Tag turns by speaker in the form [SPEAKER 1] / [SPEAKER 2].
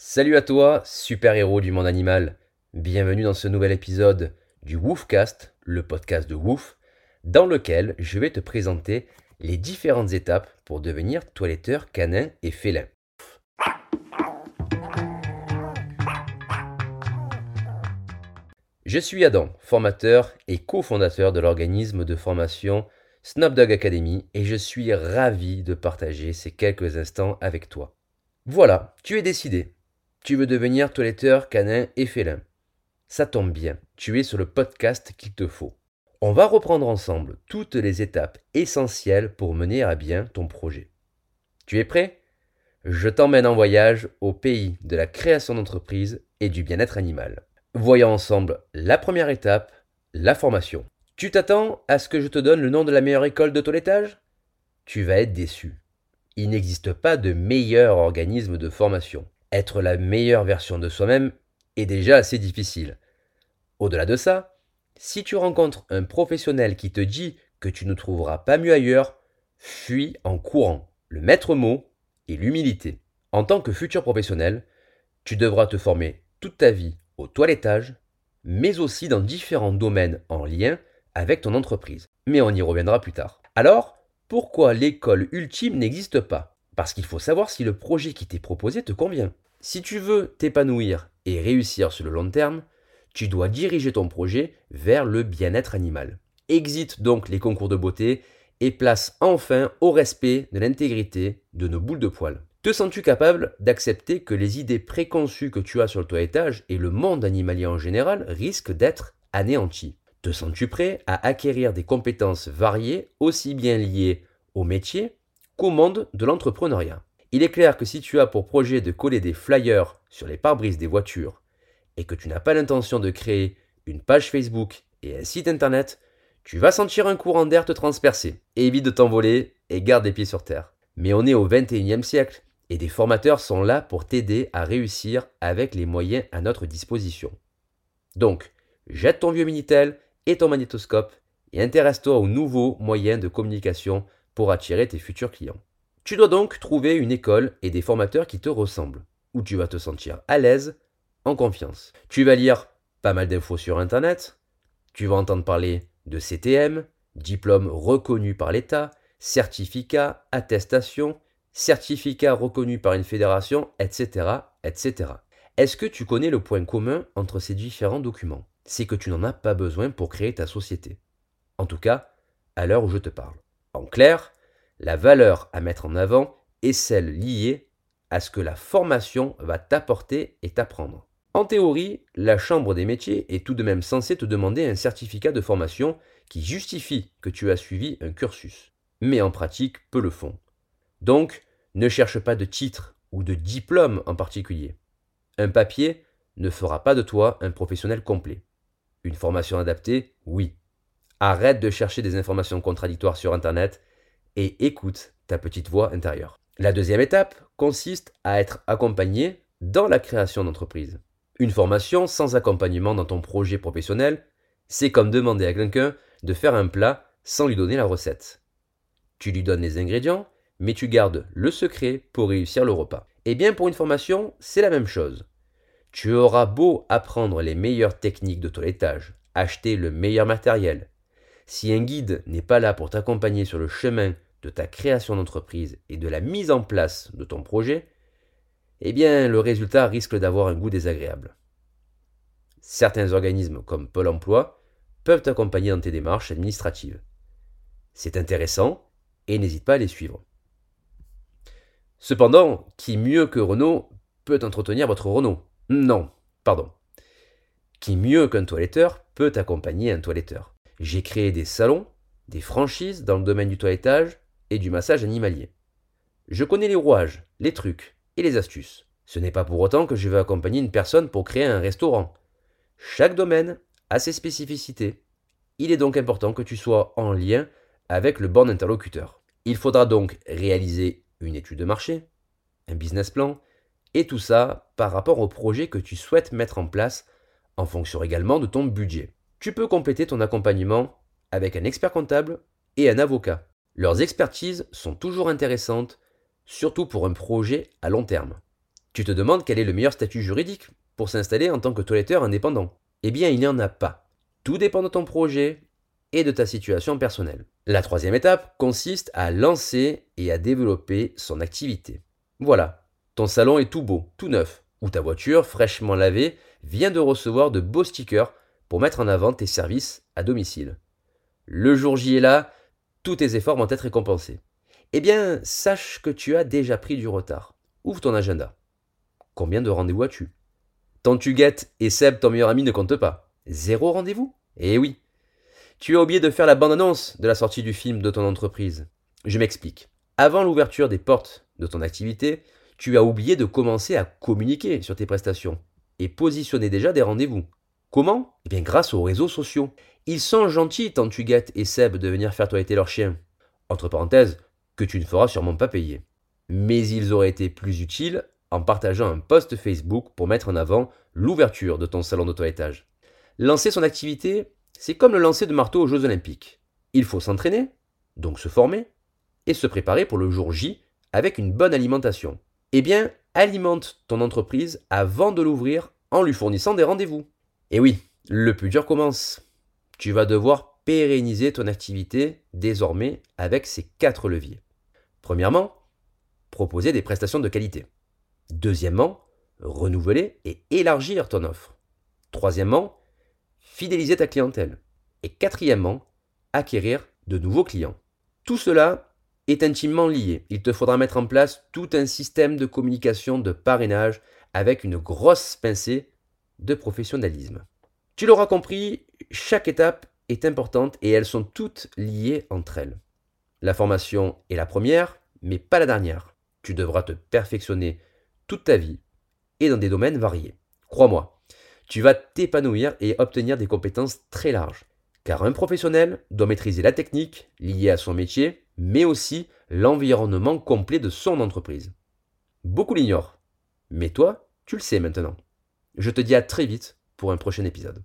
[SPEAKER 1] Salut à toi, super-héros du monde animal. Bienvenue dans ce nouvel épisode du Woofcast, le podcast de Woof, dans lequel je vais te présenter les différentes étapes pour devenir toiletteur canin et félin. Je suis Adam, formateur et cofondateur de l'organisme de formation Snapdog Academy et je suis ravi de partager ces quelques instants avec toi. Voilà, tu es décidé. Tu veux devenir toiletteur, canin et félin. Ça tombe bien, tu es sur le podcast qu'il te faut. On va reprendre ensemble toutes les étapes essentielles pour mener à bien ton projet. Tu es prêt? Je t'emmène en voyage au pays de la création d'entreprise et du bien-être animal. Voyons ensemble la première étape, la formation. Tu t'attends à ce que je te donne le nom de la meilleure école de toilettage? Tu vas être déçu. Il n'existe pas de meilleur organisme de formation. Être la meilleure version de soi-même est déjà assez difficile. Au-delà de ça, si tu rencontres un professionnel qui te dit que tu ne trouveras pas mieux ailleurs, fuis en courant. Le maître mot est l'humilité. En tant que futur professionnel, tu devras te former toute ta vie au toilettage, mais aussi dans différents domaines en lien avec ton entreprise. Mais on y reviendra plus tard. Alors, pourquoi l'école ultime n'existe pas? Parce qu'il faut savoir si le projet qui t'est proposé te convient. Si tu veux t'épanouir et réussir sur le long terme, tu dois diriger ton projet vers le bien-être animal. Exite donc les concours de beauté et place enfin au respect de l'intégrité de nos boules de poils. Te sens-tu capable d'accepter que les idées préconçues que tu as sur le toilettage et le monde animalier en général risquent d'être anéanties? Te sens-tu prêt à acquérir des compétences variées, aussi bien liées au métier monde de l'entrepreneuriat. Il est clair que si tu as pour projet de coller des flyers sur les pare-brises des voitures et que tu n'as pas l'intention de créer une page Facebook et un site internet, tu vas sentir un courant d'air te transpercer. Évite de t'envoler et garde les pieds sur terre. Mais on est au 21e siècle et des formateurs sont là pour t'aider à réussir avec les moyens à notre disposition. Donc, jette ton vieux Minitel et ton magnétoscope et intéresse-toi aux nouveaux moyens de communication pour attirer tes futurs clients. Tu dois donc trouver une école et des formateurs qui te ressemblent, où tu vas te sentir à l'aise, en confiance. Tu vas lire pas mal d'infos sur Internet, tu vas entendre parler de CTM, diplôme reconnu par l'État, certificat, attestation, certificat reconnu par une fédération, etc. etc. Est-ce que tu connais le point commun entre ces différents documents? C'est que tu n'en as pas besoin pour créer ta société. En tout cas, à l'heure où je te parle. Clair, la valeur à mettre en avant est celle liée à ce que la formation va t'apporter et t'apprendre. En théorie, la Chambre des métiers est tout de même censée te demander un certificat de formation qui justifie que tu as suivi un cursus. Mais en pratique, peu le font. Donc, ne cherche pas de titre ou de diplôme en particulier. Un papier ne fera pas de toi un professionnel complet. Une formation adaptée, oui. Arrête de chercher des informations contradictoires sur Internet et écoute ta petite voix intérieure. La deuxième étape consiste à être accompagné dans la création d'entreprise. Une formation sans accompagnement dans ton projet professionnel, c'est comme demander à quelqu'un de faire un plat sans lui donner la recette. Tu lui donnes les ingrédients, mais tu gardes le secret pour réussir le repas. Eh bien, pour une formation, c'est la même chose. Tu auras beau apprendre les meilleures techniques de toilettage, acheter le meilleur matériel, si un guide n'est pas là pour t'accompagner sur le chemin de ta création d'entreprise et de la mise en place de ton projet, eh bien le résultat risque d'avoir un goût désagréable. Certains organismes comme Pôle Emploi peuvent t'accompagner dans tes démarches administratives. C'est intéressant et n'hésite pas à les suivre. Cependant, qui mieux que Renault peut entretenir votre Renault Non, pardon. Qui mieux qu'un toiletteur peut accompagner un toiletteur? J'ai créé des salons, des franchises dans le domaine du toilettage et du massage animalier. Je connais les rouages, les trucs et les astuces. Ce n'est pas pour autant que je vais accompagner une personne pour créer un restaurant. Chaque domaine a ses spécificités. Il est donc important que tu sois en lien avec le bon interlocuteur. Il faudra donc réaliser une étude de marché, un business plan, et tout ça par rapport au projet que tu souhaites mettre en place en fonction également de ton budget. Tu peux compléter ton accompagnement avec un expert comptable et un avocat. Leurs expertises sont toujours intéressantes, surtout pour un projet à long terme. Tu te demandes quel est le meilleur statut juridique pour s'installer en tant que toiletteur indépendant. Eh bien, il n'y en a pas. Tout dépend de ton projet et de ta situation personnelle. La troisième étape consiste à lancer et à développer son activité. Voilà, ton salon est tout beau, tout neuf, ou ta voiture, fraîchement lavée, vient de recevoir de beaux stickers pour mettre en avant tes services à domicile. Le jour J est là, tous tes efforts vont être récompensés. Eh bien, sache que tu as déjà pris du retard. Ouvre ton agenda. Combien de rendez-vous as-tu? Tant tu guettes et Seb, ton meilleur ami, ne compte pas. Zéro rendez-vous? Eh oui. Tu as oublié de faire la bande-annonce de la sortie du film de ton entreprise. Je m'explique. Avant l'ouverture des portes de ton activité, tu as oublié de commencer à communiquer sur tes prestations et positionner déjà des rendez-vous. Comment? Eh bien grâce aux réseaux sociaux. Ils sont gentils tant tu guettes et Seb de venir faire toiletter leur chien. Entre parenthèses, que tu ne feras sûrement pas payer. Mais ils auraient été plus utiles en partageant un post Facebook pour mettre en avant l'ouverture de ton salon de toilettage. Lancer son activité, c'est comme le lancer de marteau aux Jeux Olympiques. Il faut s'entraîner, donc se former, et se préparer pour le jour J avec une bonne alimentation. Eh bien, alimente ton entreprise avant de l'ouvrir en lui fournissant des rendez-vous. Et oui, le plus dur commence. Tu vas devoir pérenniser ton activité désormais avec ces quatre leviers. Premièrement, proposer des prestations de qualité. Deuxièmement, renouveler et élargir ton offre. Troisièmement, fidéliser ta clientèle. Et quatrièmement, acquérir de nouveaux clients. Tout cela est intimement lié. Il te faudra mettre en place tout un système de communication de parrainage avec une grosse pincée de professionnalisme. Tu l'auras compris, chaque étape est importante et elles sont toutes liées entre elles. La formation est la première, mais pas la dernière. Tu devras te perfectionner toute ta vie et dans des domaines variés. Crois-moi, tu vas t'épanouir et obtenir des compétences très larges. Car un professionnel doit maîtriser la technique liée à son métier, mais aussi l'environnement complet de son entreprise. Beaucoup l'ignorent, mais toi, tu le sais maintenant. Je te dis à très vite pour un prochain épisode.